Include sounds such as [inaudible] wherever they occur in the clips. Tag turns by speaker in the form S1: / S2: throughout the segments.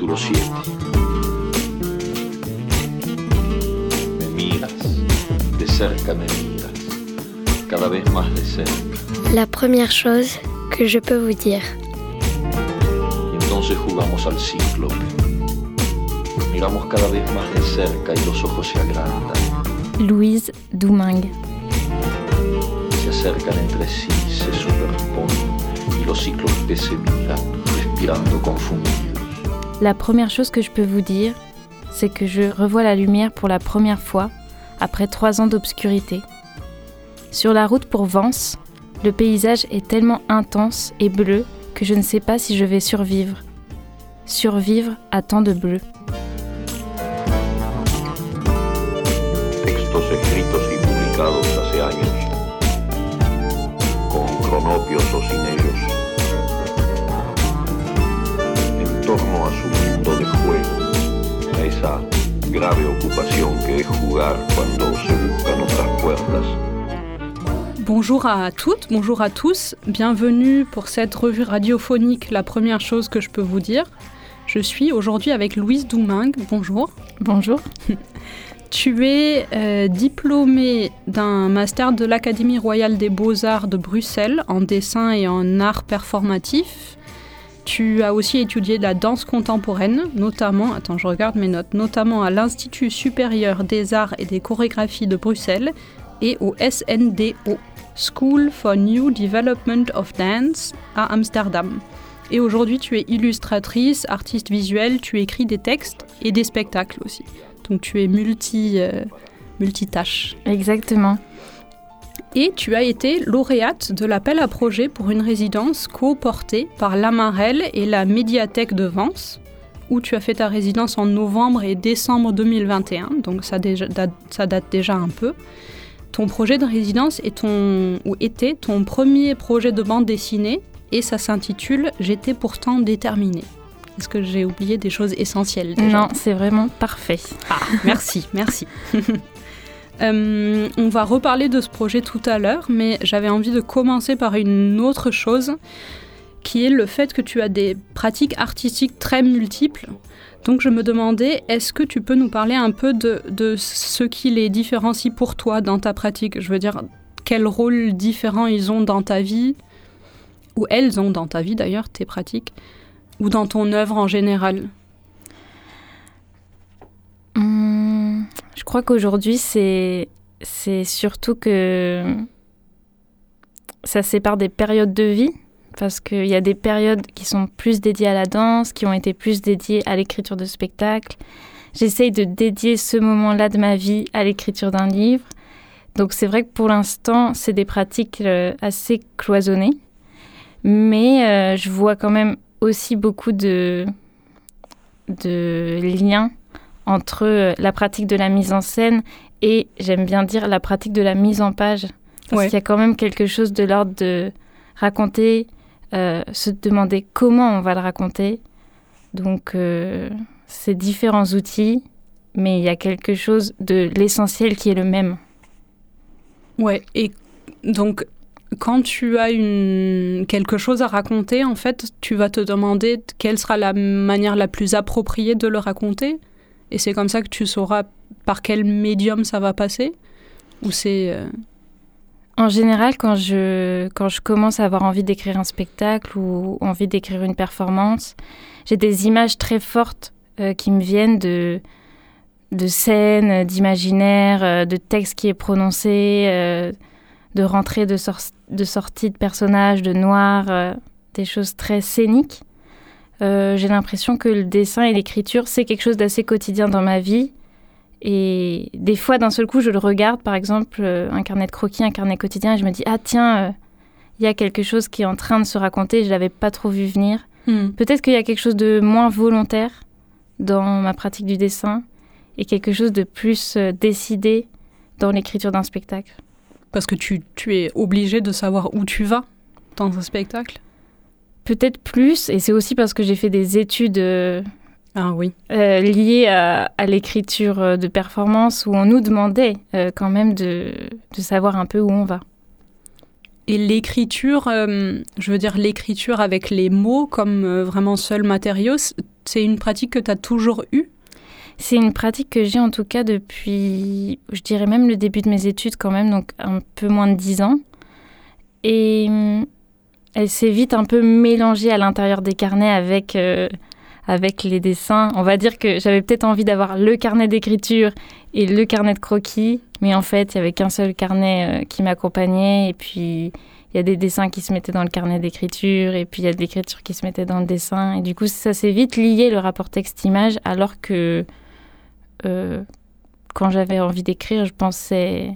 S1: Capítulo 7. Me miras, de cerca me miras, cada vez más de cerca.
S2: La première chose que je peux vous dire.
S1: Y entonces jugamos al cíclope. Miramos cada vez más de cerca y los ojos se agrandan.
S3: Louise Douming.
S1: Se acercan entre sí, se superponen y los cíclopes se miran, respirando confundidos.
S3: La première chose que je peux vous dire, c'est que je revois la lumière pour la première fois après trois ans d'obscurité. Sur la route pour Vence, le paysage est tellement intense et bleu que je ne sais pas si je vais survivre. Survivre à tant de bleu.
S1: Torno a su mundo de juego, a esa grave ocupación que es jugar cuando se buscan otras puertas.
S4: Bonjour à toutes, bonjour à tous, bienvenue pour cette revue radiophonique La première chose que je peux vous dire. Je suis aujourd'hui avec Louise Douming, bonjour.
S3: Bonjour. [laughs]
S4: Tu es euh, diplômée d'un master de l'Académie royale des beaux-arts de Bruxelles en dessin et en art performatif. Tu as aussi étudié la danse contemporaine, notamment, attends, je regarde mes notes, notamment à l'Institut supérieur des arts et des chorégraphies de Bruxelles et au SNDO, School for New Development of Dance, à Amsterdam. Et aujourd'hui, tu es illustratrice, artiste visuelle, tu écris des textes et des spectacles aussi. Donc tu es multi, euh, multitâche.
S3: Exactement.
S4: Et tu as été lauréate de l'appel à projet pour une résidence co-portée par l'Amarelle et la médiathèque de Vence, où tu as fait ta résidence en novembre et décembre 2021, donc ça, déjà- date, ça date déjà un peu. Ton projet de résidence est ton, ou était ton premier projet de bande dessinée et ça s'intitule J'étais pourtant déterminée. Est-ce que j'ai oublié des choses essentielles déjà?
S3: Non, c'est vraiment parfait.
S4: ah, merci, merci. [laughs] Euh, on va reparler de ce projet tout à l'heure, mais j'avais envie de commencer par une autre chose, qui est le fait que tu as des pratiques artistiques très multiples. Donc je me demandais, est-ce que tu peux nous parler un peu de, de ce qui les différencie pour toi dans ta pratique? Je veux dire, quel rôle différent ils ont dans ta vie, ou elles ont dans ta vie d'ailleurs, tes pratiques, ou dans ton œuvre en général
S3: Hum, je crois qu'aujourd'hui, c'est surtout que ça sépare des périodes de vie, parce qu'il y a des périodes qui sont plus dédiées à la danse, qui ont été plus dédiées à l'écriture de spectacles. J'essaye de dédier ce moment-là de ma vie à l'écriture d'un livre. Donc c'est vrai que pour l'instant, c'est des pratiques euh, assez cloisonnées, mais euh, je vois quand même aussi beaucoup de liens entre euh, la pratique de la mise en scène et, j'aime bien dire, la pratique de la mise en page. Parce
S4: Ouais.
S3: qu'il y a quand même quelque chose de l'ordre de raconter, euh, se demander comment on va le raconter. Donc, euh, c'est différents outils, mais il y a quelque chose de l'essentiel qui est le même.
S4: Ouais, et donc quand tu as une quelque chose à raconter, en fait, tu vas te demander quelle sera la manière la plus appropriée de le raconter, et c'est comme ça que tu sauras par quel médium ça va passer, ou c'est euh,
S3: En général, quand je, quand je commence à avoir envie d'écrire un spectacle ou envie d'écrire une performance, j'ai des images très fortes euh, qui me viennent de, de scènes, d'imaginaires, euh, de textes qui est prononcé, de rentrée, de, sor- de sortie de personnages, de noirs, des choses très scéniques. Euh, j'ai l'impression que le dessin et l'écriture, c'est quelque chose d'assez quotidien dans ma vie. Et des fois, d'un seul coup, je le regarde, par exemple, euh, un carnet de croquis, un carnet quotidien, et je me dis, ah tiens, euh, il y a quelque chose qui est en train de se raconter, je ne l'avais pas trop vu venir.
S4: hmm,
S3: Peut-être qu'il y a quelque chose de moins volontaire dans ma pratique du dessin et quelque chose de plus décidé dans l'écriture d'un spectacle.
S4: parce que tu, tu es obligé de savoir où tu vas dans un spectacle?
S3: Peut-être plus, et c'est aussi parce que j'ai fait des études euh,
S4: Ah oui.
S3: euh, liées à, à l'écriture euh, de performance où on nous demandait euh, quand même de, de savoir un peu où on va.
S4: Et l'écriture, je veux dire l'écriture avec les mots comme vraiment seul matériau, c'est une pratique que tu as toujours eue?
S3: C'est une pratique que j'ai en tout cas depuis, je dirais même le début de mes études quand même, donc un peu moins de dix ans. Et hum, elle s'est vite un peu mélangée à l'intérieur des carnets avec, euh, avec les dessins. On va dire que j'avais peut-être envie d'avoir le carnet d'écriture et le carnet de croquis, mais en fait, il n'y avait qu'un seul carnet euh, qui m'accompagnait, et puis il y a des dessins qui se mettaient dans le carnet d'écriture, et puis il y a de l'écriture qui se mettait dans le dessin, et du coup, ça s'est vite lié le rapport texte-image, alors que euh, quand j'avais envie d'écrire, je pensais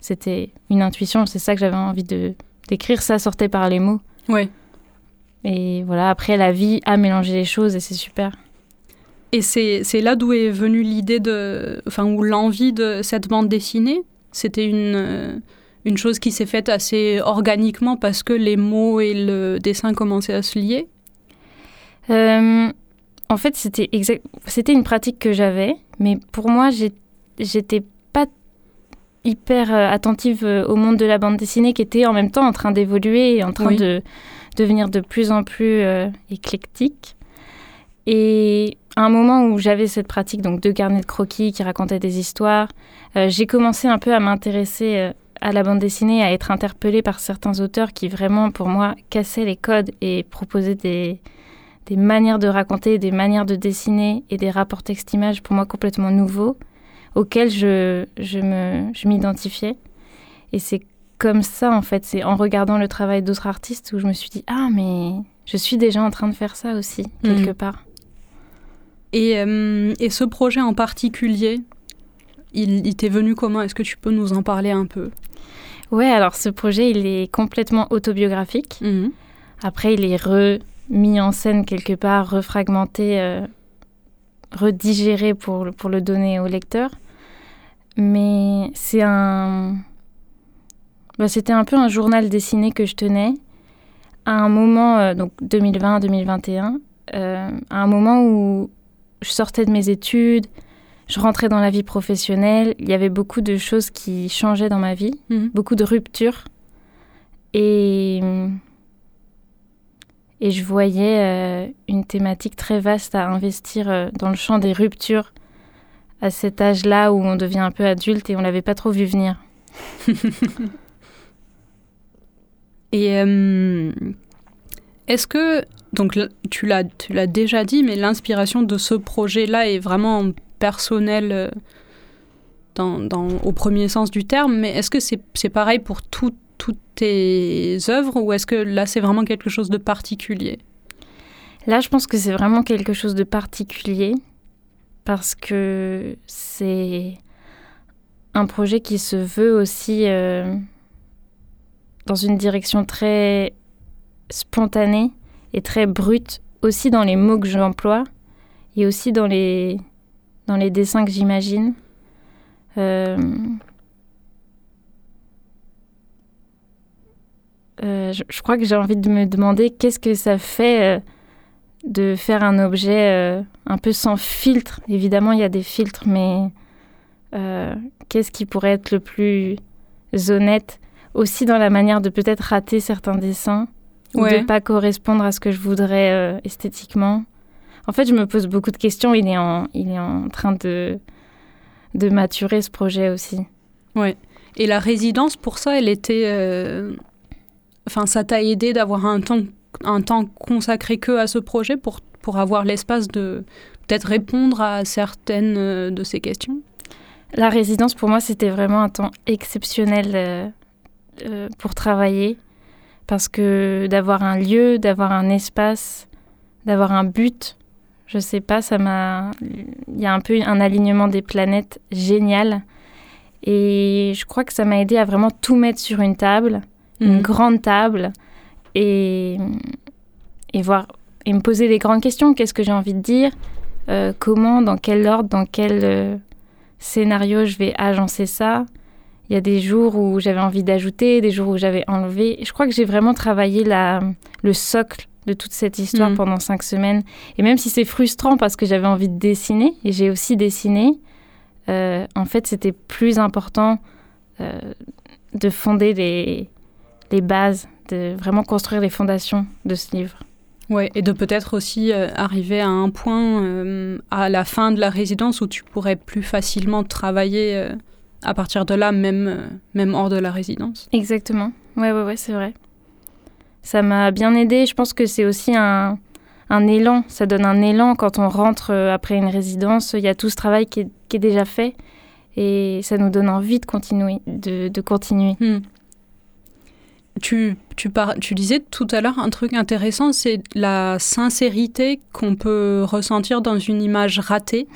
S3: c'était une intuition, c'est ça que j'avais envie de d'écrire, ça sortait par les mots.
S4: Ouais.
S3: Et voilà, après la vie a mélangé les choses et c'est super.
S4: Et c'est là d'où est venue l'idée de. Enfin, ou l'envie de cette bande dessinée? C'était une, euh, une chose qui s'est faite assez organiquement parce que les mots et le dessin commençaient à se lier?
S3: Euh, En fait, c'était c'était une pratique que j'avais, mais pour moi, j'étais pas hyper euh, attentive au monde de la bande dessinée qui était en même temps en train d'évoluer et en train de devenir de plus en plus éclectique. Et à un moment où j'avais cette pratique donc de carnet de croquis qui racontait des histoires, euh, j'ai commencé un peu à m'intéresser euh, à la bande dessinée, à être interpellée par certains auteurs qui vraiment pour moi cassaient les codes et proposaient des, des manières de raconter, des manières de dessiner et des rapports texte-image pour moi complètement nouveaux auxquels je, je m'identifiais. Et c'est comme ça en fait, c'est en regardant le travail d'autres artistes où je me suis dit ah mais je suis déjà en train de faire ça aussi quelque mmh. part.
S4: Et, euh, et, ce projet en particulier, il, il t'est venu comment? Est-ce que tu peux nous en parler un peu?
S3: Ouais, alors ce projet, il est complètement autobiographique. Mhm. Après, il est remis en scène quelque part, refragmenté, euh, redigéré pour, pour le donner au lecteur. Mais c'est un... Bah, C'était un peu un journal dessiné que je tenais à un moment, euh, donc 2020-2021, à un moment où je sortais de mes études, je rentrais dans la vie professionnelle, il y avait beaucoup de choses qui changeaient dans ma vie, mhm. beaucoup de ruptures. Et, et je voyais euh, une thématique très vaste à investir euh, dans le champ des ruptures à cet âge-là où on devient un peu adulte et on l'avait pas trop vu venir. [laughs]
S4: et euh, est-ce que, donc tu l'as, tu l'as déjà dit, mais l'inspiration de ce projet-là est vraiment personnelle dans, au premier sens du terme, mais est-ce que c'est, c'est pareil pour toutes tes œuvres ou est-ce que là c'est vraiment quelque chose de particulier?
S3: Là, je pense que c'est vraiment quelque chose de particulier parce que c'est un projet qui se veut aussi euh, dans une direction très spontanée et très brute, aussi dans les mots que j'emploie et aussi dans les, dans les dessins que j'imagine. Euh, euh, je, crois que j'ai envie de me demander qu'est-ce que ça fait euh, de faire un objet un peu sans filtre. Évidemment, il y a des filtres, mais qu'est-ce qui pourrait être le plus honnête? Aussi dans la manière de peut-être rater certains dessins ou de pas correspondre à ce que je voudrais euh, esthétiquement. En fait, je me pose beaucoup de questions. Il est en, il est en train de, de maturer ce projet aussi.
S4: Ouais. Et la résidence, pour ça, elle était. Euh, enfin, ça t'a aidé d'avoir un temps, un temps consacré que à ce projet pour, pour avoir l'espace de peut-être répondre à certaines euh, de ces questions?
S3: La résidence, pour moi, c'était vraiment un temps exceptionnel pour travailler parce que d'avoir un lieu, d'avoir un espace, d'avoir un but, je sais pas, ça m'a. Il y a un peu un alignement des planètes génial. Et je crois que ça m'a aidé à vraiment tout mettre sur une table, une mhm. grande table, et, et voir et me poser des grandes questions. Qu'est-ce que j'ai envie de dire? Euh, Comment, dans quel ordre, dans quel euh, scénario je vais agencer ça? Il y a des jours où j'avais envie d'ajouter, des jours où j'avais enlevé. Je crois que j'ai vraiment travaillé la, le socle de toute cette histoire mm. pendant cinq semaines. Et même si c'est frustrant parce que j'avais envie de dessiner, et j'ai aussi dessiné, euh, en fait, c'était plus important de fonder les, les bases, de vraiment construire les fondations de ce livre.
S4: Ouais, et de peut-être aussi euh, arriver à un point euh, à la fin de la résidence où tu pourrais plus facilement travailler euh, à partir de là, même, même hors de la résidence.
S3: Exactement. Ouais, ouais, ouais, c'est vrai. Ça m'a bien aidé. Je pense que c'est aussi un, un, élan. Ça donne un élan quand on rentre après une résidence. Il y a tout ce travail qui est, qui est déjà fait et ça nous donne envie de continuer. De, de continuer.
S4: Hmm. Tu, tu, par, tu disais tout à l'heure un truc intéressant, c'est la sincérité qu'on peut ressentir dans une image ratée.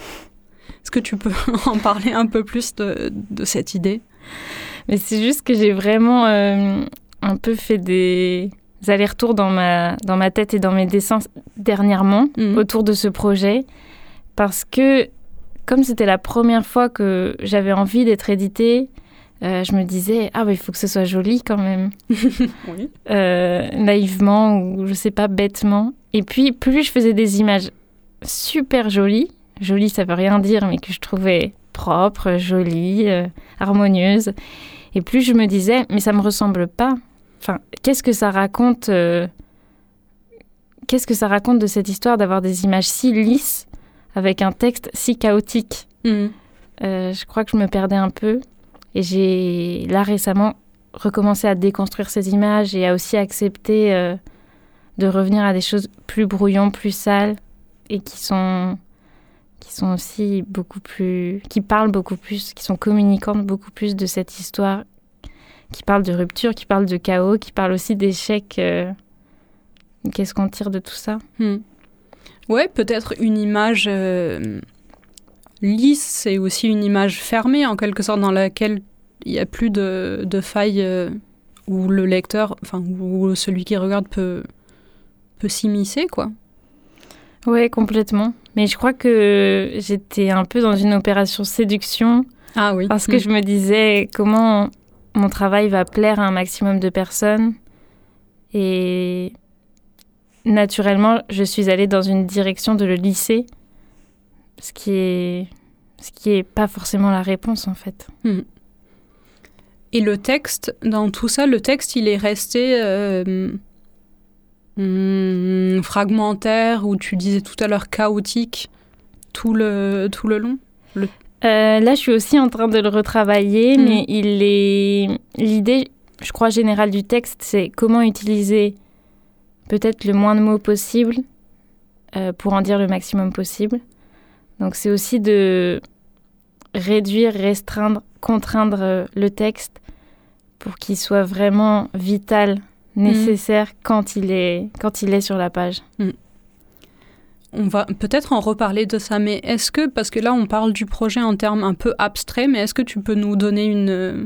S4: Est-ce que tu peux [laughs] en parler un peu plus de, de cette idée?
S3: Mais c'est juste que j'ai vraiment euh, un peu fait des allers-retours dans ma, dans ma tête et dans mes dessins dernièrement mmh. autour de ce projet. Parce que, comme c'était la première fois que j'avais envie d'être éditée, euh, je me disais ah bah, il faut que ce soit joli quand même. [laughs] Oui. euh, naïvement ou je sais pas bêtement. Et puis plus je faisais des images super jolies jolies ça veut rien dire mais que je trouvais propres jolies euh, harmonieuses. Et plus je me disais mais ça me ressemble pas. Enfin qu'est-ce que ça raconte euh, qu'est-ce que ça raconte de cette histoire d'avoir des images si lisses avec un texte si chaotique? Mmh. je crois que je me perdais un peu et j'ai là récemment recommencé à déconstruire ces images et à aussi accepter euh, de revenir à des choses plus brouillons, plus sales et qui sont qui sont aussi beaucoup plus qui parlent beaucoup plus, qui sont communicantes beaucoup plus de cette histoire qui parle de rupture, qui parle de chaos, qui parle aussi d'échec. Euh, Qu'est-ce qu'on tire de tout ça?
S4: Hmm. Ouais, peut-être une image euh, lisse, c'est aussi une image fermée en quelque sorte dans laquelle il n'y a plus de, de failles euh, où le lecteur, enfin où celui qui regarde peut, peut s'immiscer, quoi.
S3: Ouais, complètement. Mais je crois que j'étais un peu dans une opération séduction.
S4: Ah oui.
S3: Parce que mm. je me disais comment mon travail va plaire à un maximum de personnes. Et naturellement, je suis allée dans une direction de le lycée, ce qui est ce qui est pas forcément la réponse en fait.
S4: Hmm. Et le texte, dans tout ça, le texte, il est resté euh, hmm, fragmentaire, ou tu disais tout à l'heure chaotique, tout le, tout le long?
S3: Le... Euh, là, je suis aussi en train de le retravailler, hmm. mais il est l'idée, je crois générale du texte, c'est comment utiliser peut-être le moins de mots possible euh, pour en dire le maximum possible. Donc c'est aussi de réduire, restreindre, contraindre euh, le texte pour qu'il soit vraiment vital, nécessaire mm. quand, il est, quand il est sur la page. Mm.
S4: On va peut-être en reparler de ça, mais est-ce que, parce que là on parle du projet en termes un peu abstraits, mais est-ce que tu peux nous donner une... Euh,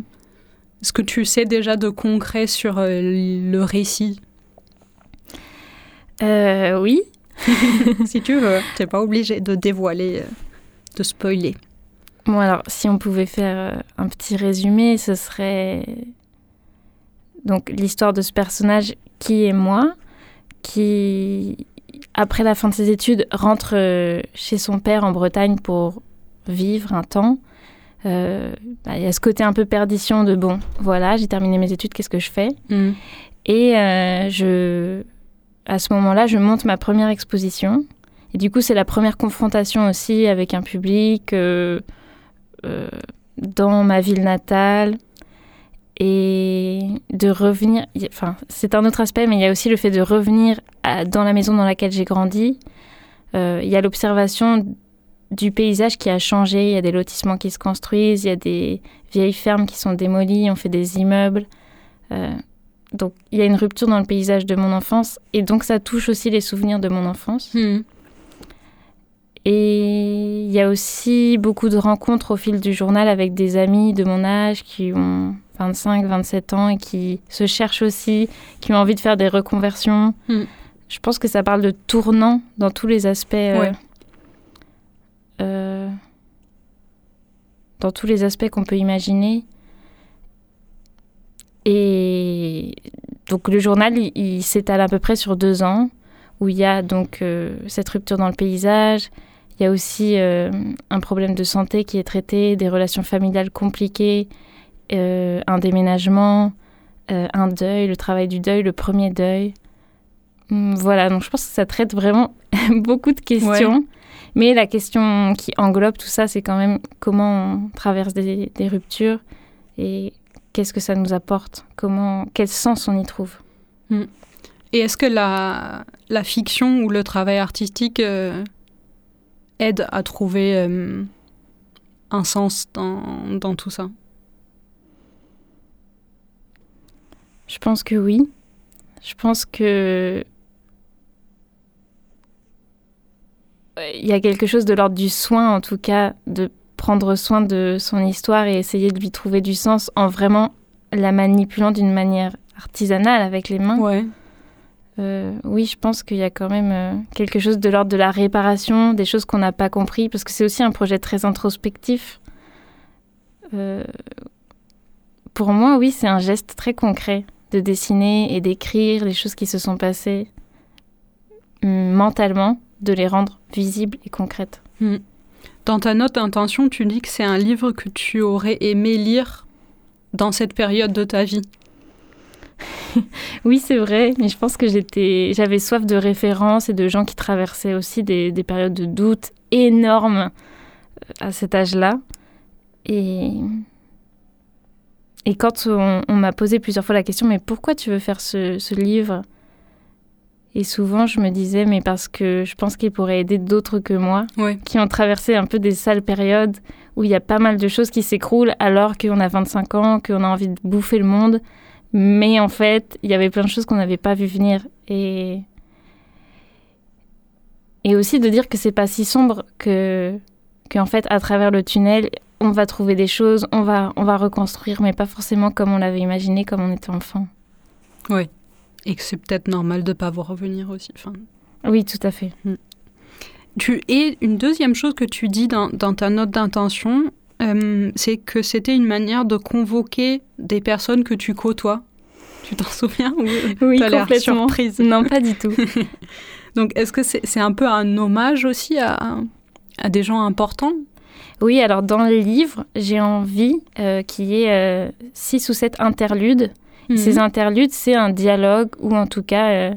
S4: ce que tu sais déjà de concret sur euh, le récit?
S3: Euh, Oui. [laughs]
S4: si tu veux, tu n'es pas obligé de dévoiler, de spoiler.
S3: Bon, alors, si on pouvait faire euh, un petit résumé, ce serait donc l'histoire de ce personnage qui est moi, qui, après la fin de ses études, rentre euh, chez son père en Bretagne pour vivre un temps. Euh, bah, il y a ce côté un peu perdition de bon, voilà, j'ai terminé mes études, qu'est-ce que je fais? Mm. Et je, à ce moment-là, je monte ma première exposition. Et du coup, c'est la première confrontation aussi avec un public. Euh, dans ma ville natale et de revenir. Enfin, c'est un autre aspect, mais il y a aussi le fait de revenir dans la maison dans laquelle j'ai grandi. Euh, il y a l'observation du paysage qui a changé. Il y a des lotissements qui se construisent, il y a des vieilles fermes qui sont démolies, on fait des immeubles. Donc il y a une rupture dans le paysage de mon enfance et donc ça touche aussi les souvenirs de mon enfance. Hmm. Et il y a aussi beaucoup de rencontres au fil du journal avec des amis de mon âge qui ont 25, 27 ans et qui se cherchent aussi, qui ont envie de faire des reconversions. Hmm. Je pense que ça parle de tournant dans tous les aspects. Euh, euh, dans tous les aspects qu'on peut imaginer. Et donc le journal, il, s'étale à peu près sur deux ans, où il y a donc euh, cette rupture dans le paysage, il y a aussi euh, un problème de santé qui est traité, des relations familiales compliquées, euh, un déménagement, un deuil, le travail du deuil, le premier deuil. Hum, Voilà, donc je pense que ça traite vraiment [laughs] beaucoup de questions. Mais la question qui englobe tout ça, c'est quand même comment on traverse des, des ruptures et qu'est-ce que ça nous apporte, comment, quel sens on y trouve?
S4: Et est-ce que la, la fiction ou le travail artistique euh, aide à trouver euh, un sens dans, dans tout ça?
S3: Je pense que oui. Je pense que il y a quelque chose de l'ordre du soin, en tout cas, de prendre soin de son histoire et essayer de lui trouver du sens en vraiment la manipulant d'une manière artisanale avec les mains.
S4: Ouais.
S3: Euh, oui, je pense qu'il y a quand même euh, quelque chose de l'ordre de la réparation, des choses qu'on n'a pas compris, parce que c'est aussi un projet très introspectif. Euh, pour moi, oui, c'est un geste très concret de dessiner et d'écrire les choses qui se sont passées hum, mentalement, de les rendre visibles et concrètes.
S4: Dans ta note d'intention, tu dis que c'est un livre que tu aurais aimé lire dans cette période de ta vie. [laughs]
S3: Oui, c'est vrai, mais je pense que j'étais, j'avais soif de références et de gens qui traversaient aussi des, des périodes de doute énormes euh, à cet âge-là. Et, et quand on, on m'a posé plusieurs fois la question, mais pourquoi tu veux faire ce livre? Et souvent, je me disais, mais parce que je pense qu'il pourrait aider d'autres que moi,
S4: Ouais.
S3: qui ont traversé un peu des sales périodes où il y a pas mal de choses qui s'écroulent alors qu'on a 25 ans, qu'on a envie de bouffer le monde. Mais en fait, il y avait plein de choses qu'on n'avait pas vu venir. Et, et aussi de dire que c'est pas si sombre que qu'en fait, à travers le tunnel, on va trouver des choses, on va, on va reconstruire, mais pas forcément comme on l'avait imaginé, comme on était enfant.
S4: Et que c'est peut-être normal de pas voir revenir aussi. Enfin,
S3: Oui, tout à fait.
S4: tu, et une deuxième chose que tu dis dans, dans ta note d'intention, euh, c'est que c'était une manière de convoquer des personnes que tu côtoies. Tu t'en souviens ou [laughs]
S3: Oui, complètement.
S4: surprise?
S3: Non, pas du tout. [laughs]
S4: Donc, est-ce que c'est c'est un peu un hommage aussi à, à des gens importants?
S3: Oui, alors dans le livre, j'ai envie euh, qu'il y ait euh, six ou sept interludes. Ces
S4: Mhm.
S3: interludes, c'est un dialogue ou en tout cas, euh,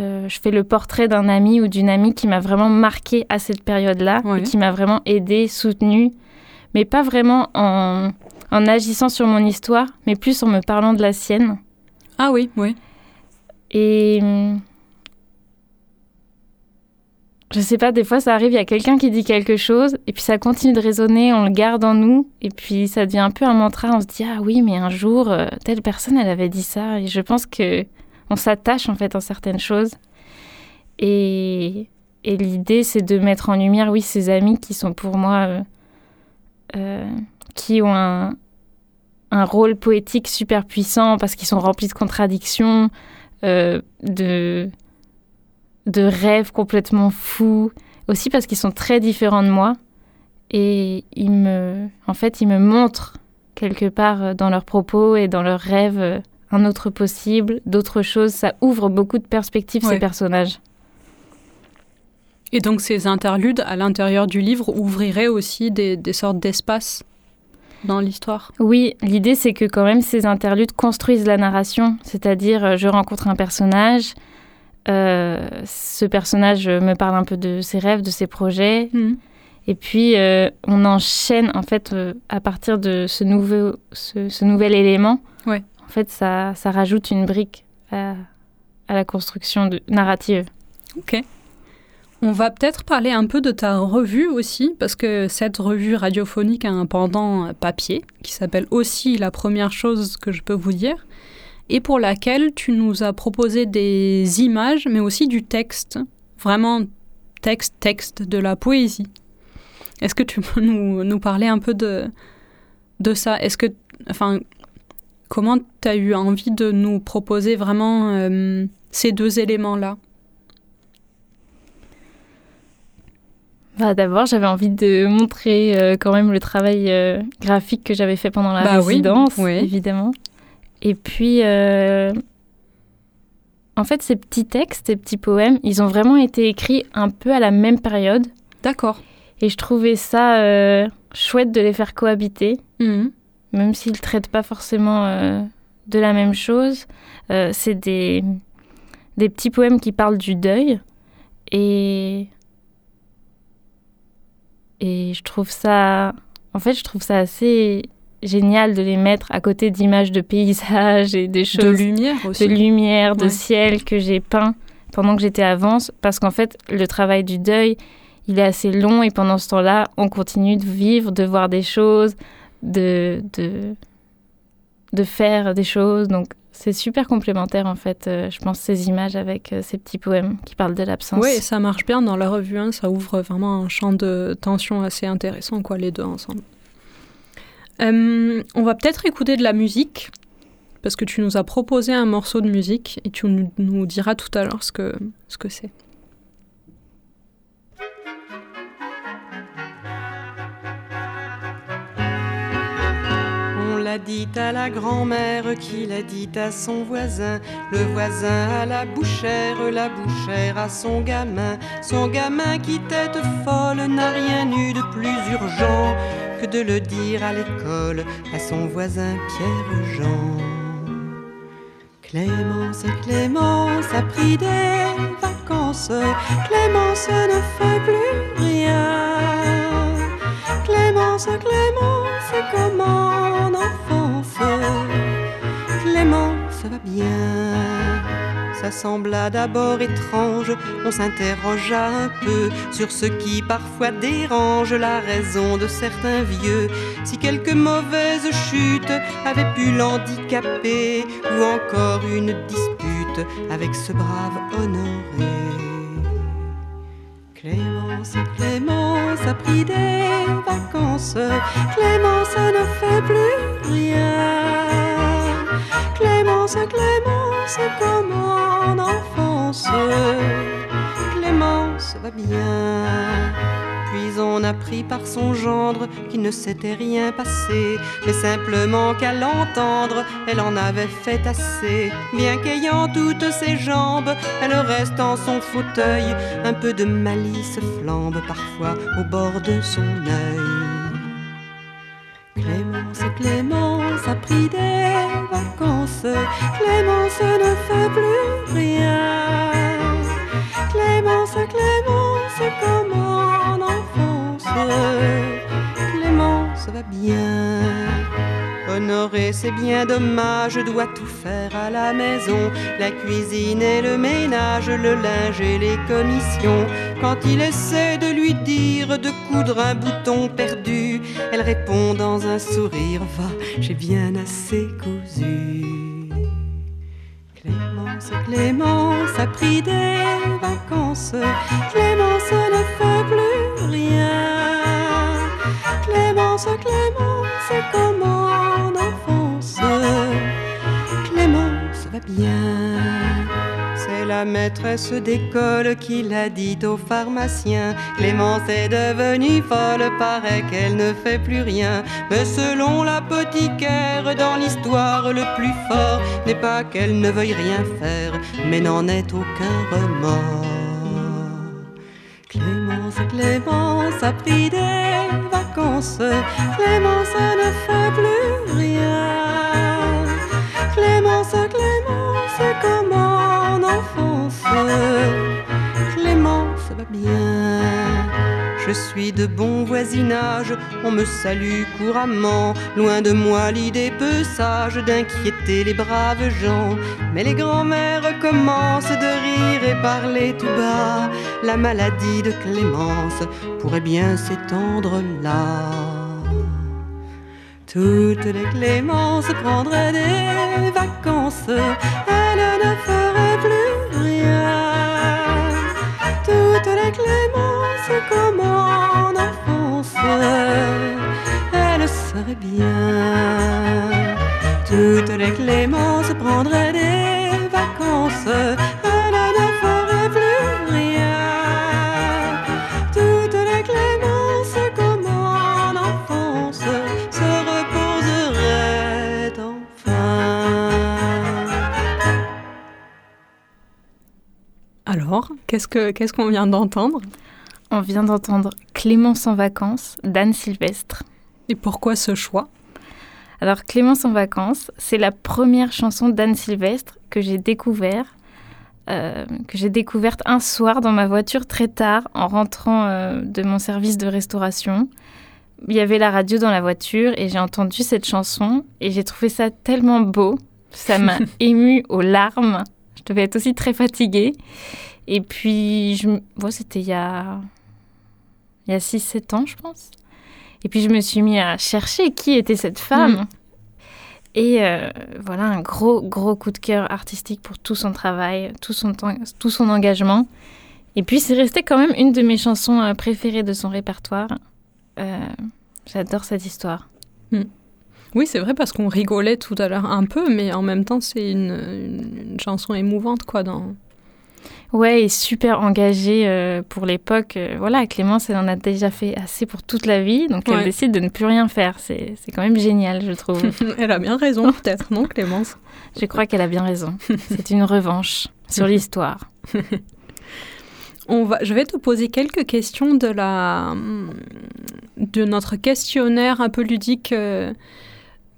S3: euh, je fais le portrait d'un ami ou d'une amie qui m'a vraiment marqué à cette période-là
S4: Ouais.
S3: et qui m'a vraiment aidé, soutenu, mais pas vraiment en, en agissant sur mon histoire, mais plus en me parlant de la sienne.
S4: Ah oui, oui.
S3: Et je sais pas, des fois ça arrive, il y a quelqu'un qui dit quelque chose, et puis ça continue de résonner, on le garde en nous, et puis ça devient un peu un mantra, on se dit ah oui, mais un jour, euh, telle personne, elle avait dit ça, et je pense que on s'attache en fait en certaines choses. Et, l'idée, c'est de mettre en lumière, oui, ces amis qui sont pour moi, euh, euh, qui ont un, rôle poétique super puissant parce qu'ils sont remplis de contradictions, de, de rêves complètement fous, aussi parce qu'ils sont très différents de moi. Et ils me, en fait, ils me montrent quelque part euh, dans leurs propos et dans leurs rêves euh, un autre possible, d'autres choses. Ça ouvre beaucoup de perspectives,
S4: Ouais.
S3: ces personnages.
S4: Et donc, ces interludes à l'intérieur du livre ouvriraient aussi des, des sortes d'espaces dans l'histoire?
S3: Oui, l'idée c'est que quand même ces interludes construisent la narration, c'est-à-dire euh, je rencontre un personnage, euh, ce personnage me parle un peu de ses rêves, de ses projets, et puis euh, on enchaîne en fait euh, à partir de ce nouveau, ce, ce nouvel élément.
S4: Ouais.
S3: En fait, ça, ça rajoute une brique à, à la construction de, narrative.
S4: Ok. On va peut-être parler un peu de ta revue aussi, parce que cette revue radiophonique a un pendant papier qui s'appelle aussi La première chose que je peux vous dire, et pour laquelle tu nous as proposé des images, mais aussi du texte, vraiment texte, texte, de la poésie. Est-ce que tu peux nous, nous parler un peu de, de ça? Est-ce que, enfin, comment tu as eu envie de nous proposer vraiment euh, ces deux éléments-là?
S3: Bah, D'abord, j'avais envie de montrer euh, quand même le travail euh, graphique que j'avais fait pendant la
S4: Bah oui,
S3: résidence,
S4: oui.
S3: évidemment. Et puis, euh, en fait, ces petits textes, ces petits poèmes, ils ont vraiment été écrits un peu à la même période.
S4: D'accord.
S3: Et je trouvais ça euh, chouette de les faire cohabiter,
S4: Mhm.
S3: même s'ils ne traitent pas forcément euh, de la même chose. C'est des, des petits poèmes qui parlent du deuil. Et, et je trouve ça. En fait, je trouve ça assez génial de les mettre à côté d'images de paysages et des choses.
S4: De lumière aussi.
S3: De lumière, de ciel que j'ai peint pendant que j'étais avance. Parce qu'en fait, le travail du deuil, il est assez long et pendant ce temps-là, on continue de vivre, de voir des choses, de, de, de faire des choses. Donc, c'est super complémentaire en fait, euh, je pense, ces images avec euh, ces petits poèmes qui parlent de l'absence.
S4: Oui, ça marche bien dans la revue 1, ça ouvre vraiment un champ de tension assez intéressant, quoi, les deux ensemble. Euh, on va peut-être écouter de la musique, parce que tu nous as proposé un morceau de musique et tu nous, diras tout à l'heure ce que ce que c'est.
S5: On l'a dit à la grand-mère qui l'a dit à son voisin, le voisin à la bouchère, la bouchère à son gamin, son gamin qui tête folle n'a rien eu de plus urgent que de le dire à l'école à son voisin Pierre Jean. Clémence, Clémence a pris des vacances, Clémence ne fait plus rien. Clémence, Clémence, comme en enfance, Clémence va bien. Sembla d'abord étrange, on s'interrogea un peu sur ce qui parfois dérange la raison de certains vieux. Si quelques mauvaises chutes avaient pu l'handicaper, ou encore une dispute avec ce brave honoré. Clémence, Clémence a pris des vacances. Clémence ne fait plus rien. Clémence, Clémence, comme en enfance. Clémence va bien. Puis on apprit par son gendre qu'il ne s'était rien passé, mais simplement qu'à l'entendre, elle en avait fait assez. Bien qu'ayant toutes ses jambes, elle reste en son fauteuil, un peu de malice flambe parfois au bord de son œil. Clémence, Clémence a pris des. Clémence ne fait plus rien. Clémence, Clémence, comme en enfance? Clémence va bien. Honoré, c'est bien dommage, doit tout faire à la maison. La cuisine et le ménage, le linge et les commissions. Quand il essaie de lui dire de coudre un bouton perdu, elle répond dans un sourire Va, j'ai bien assez cousu. Clémence, Clémence a pris des vacances. Clémence ne fait plus rien. Clémence, Clémence, comme en. Clémence va bien. La maîtresse d'école qui l'a dit au pharmacien. Clémence est devenue folle, paraît qu'elle ne fait plus rien. Mais selon l'apothicaire, dans l'histoire, le plus fort n'est pas qu'elle ne veuille rien faire, mais n'en ait aucun remords. Clémence, Clémence a pris des vacances. Clémence ne fait plus rien. Clémence, Clémence, comme en enfance. Clémence va bien. Je suis de bon voisinage, on me salue couramment. Loin de moi l'idée peu sage d'inquiéter les braves gens. Mais les grands-mères commencent de rire et parler tout bas. La maladie de Clémence pourrait bien s'étendre là. Toutes les Clémences prendraient des vacances, elles ne Clémences comme en enfance, elles seraient bien. Toutes les Clémences prendraient des vacances, elles ne feraient plus rien. Toutes les Clémences comme en enfance se reposeraient enfin.
S4: Alors, qu'est-ce que qu'est-ce qu'on vient d'entendre?
S3: On vient d'entendre Clémence en vacances d'Anne Sylvestre.
S4: et pourquoi ce choix?
S3: Alors Clémence en vacances, c'est la première chanson d'Anne Sylvestre que j'ai découvert, euh, que j'ai découverte un soir dans ma voiture très tard en rentrant euh, de mon service de restauration. Il y avait la radio dans la voiture et j'ai entendu cette chanson et j'ai trouvé ça tellement beau, ça m'a [laughs] ému aux larmes. Je devais être aussi très fatiguée. Et puis, je... bon, c'était il y a, il y a 6-7 ans, je pense. Et puis je me suis mis à chercher qui était cette femme. Mm. Et euh, voilà, un gros, gros coup de cœur artistique pour tout son travail, tout son, tout son engagement. Et puis c'est resté quand même une de mes chansons euh, préférées de son répertoire. Euh, j'adore cette histoire.
S4: Mm. Oui, c'est vrai parce qu'on rigolait tout à l'heure un peu, mais en même temps c'est une, une, chanson émouvante quoi dans,
S3: Ouais, et super engagée euh, pour l'époque. Euh, voilà, Clémence, elle en a déjà fait assez pour toute la vie, donc elle décide de ne plus rien faire. C'est quand même génial, je trouve. [laughs]
S4: elle a bien raison, peut-être, non, Clémence?
S3: Je crois qu'elle a bien raison. C'est une revanche sur l'histoire. [laughs]
S4: On va, je vais te poser quelques questions de, la, de notre questionnaire un peu ludique euh,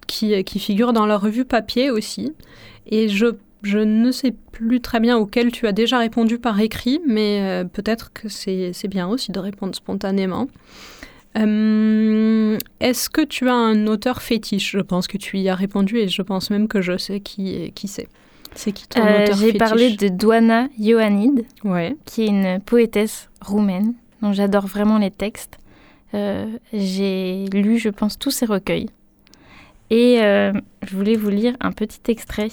S4: qui, qui figure dans la revue papier aussi. Et je je ne sais plus très bien auquel tu as déjà répondu par écrit, mais euh, peut-être que c'est bien aussi de répondre spontanément. Euh, est-ce que tu as un auteur fétiche? Je pense que tu y as répondu et je pense même que je sais qui, qui c'est.
S3: C'est qui ton euh, auteur J'ai parlé de Douana Ioannid,
S4: ouais.
S3: qui est une poétesse roumaine dont j'adore vraiment les textes. J'ai lu, je pense, tous ses recueils. Et je voulais vous lire un petit extrait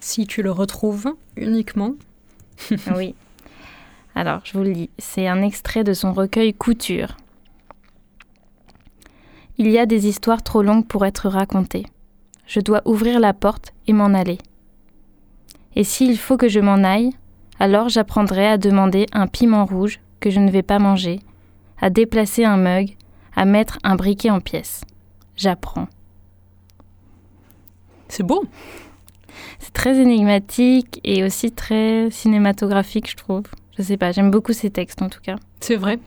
S4: si tu le retrouves uniquement.
S3: oui. Alors, je vous le lis. C'est un extrait de son recueil Couture. Il y a des histoires trop longues pour être racontées. Je dois ouvrir la porte et m'en aller. Et s'il faut que je m'en aille, alors j'apprendrai à demander un piment rouge que je ne vais pas manger, à déplacer un mug, à mettre un briquet en pièces. J'apprends.
S4: C'est beau.
S3: C'est très énigmatique et aussi très cinématographique, je trouve. Je sais pas, j'aime beaucoup ces textes en tout cas.
S4: C'est vrai.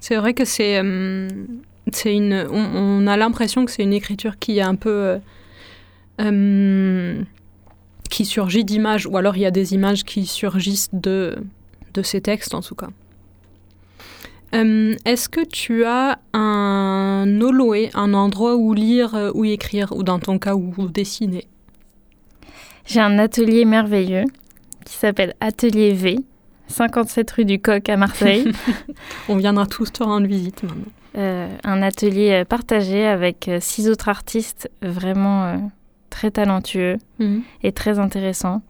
S4: C'est vrai que c'est euh, c'est une on, a l'impression que c'est une écriture qui est un peu euh, euh, qui surgit d'images ou alors il y a des images qui surgissent de de ces textes en tout cas. Est-ce que tu as un oloé, un endroit où lire ou écrire, ou dans ton cas où dessiner?
S3: J'ai un atelier merveilleux qui s'appelle Atelier V, 57 rue du Coq à Marseille. [laughs]
S4: On viendra tous te rendre visite maintenant.
S3: Euh, un atelier euh, partagé avec euh, six autres artistes vraiment très talentueux mhm. et très intéressants.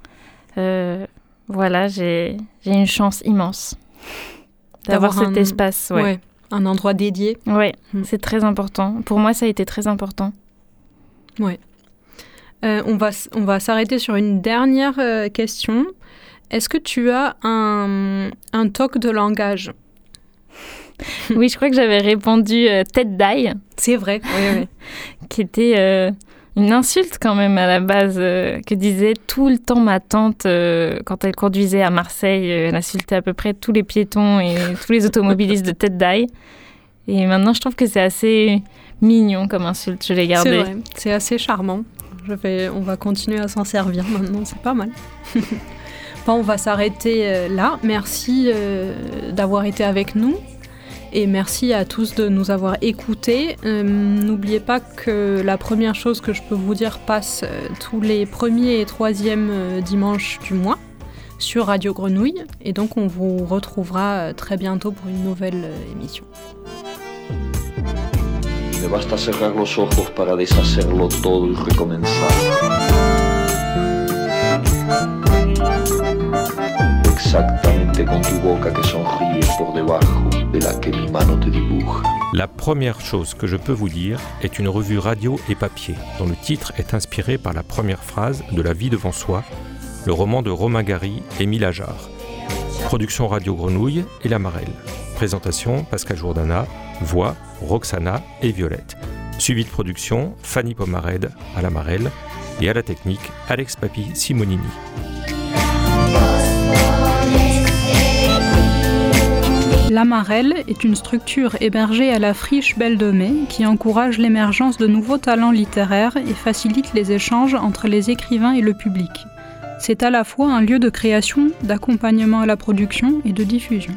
S3: voilà, j'ai une chance immense d'avoir cet espace. Ouais.
S4: un endroit dédié.
S3: Oui, mhm. c'est très important. Pour moi, ça a été très important.
S4: Oui. Euh, on va, on va s'arrêter sur une dernière euh, question. Est-ce que tu as un, un toc de langage? [laughs]
S3: Oui, je crois que j'avais répondu euh, tête d'ail.
S4: C'est vrai, oui, oui. [laughs]
S3: qui était une insulte quand même à la base, que disait tout le temps ma tante quand elle conduisait à Marseille. elle insultait à peu près tous les piétons et [laughs] tous les automobilistes de tête d'ail. Et maintenant, je trouve que c'est assez mignon comme insulte. Je l'ai gardé.
S4: C'est vrai, c'est assez charmant on va continuer à s'en servir maintenant, c'est pas mal. [laughs] on va s'arrêter euh, là. Merci euh, d'avoir été avec nous. Et merci à tous de nous avoir écoutés. Euh, n'oubliez pas que la première chose que je peux vous dire passe tous les premiers et troisièmes dimanches du mois sur Radio Grenouille. Et donc on vous retrouvera très bientôt pour une nouvelle émission.
S1: Basta ojos
S6: la première chose que je peux vous dire est une revue radio et papier, dont le titre est inspiré par la première phrase de La vie devant soi, le roman de Romain Gary et Émile Ajar. Production Radio Grenouille et La Marelle. Présentation Pascal Jourdana, voix Roxana et Violette. Suivi de production, Fanny Pomared à la Marelle et à la technique, Alex Papi Simonini.
S4: L'Amarelle est une structure hébergée à la friche Belle de Mai qui encourage l'émergence de nouveaux talents littéraires et facilite les échanges entre les écrivains et le public. C'est à la fois un lieu de création, d'accompagnement à la production et de diffusion.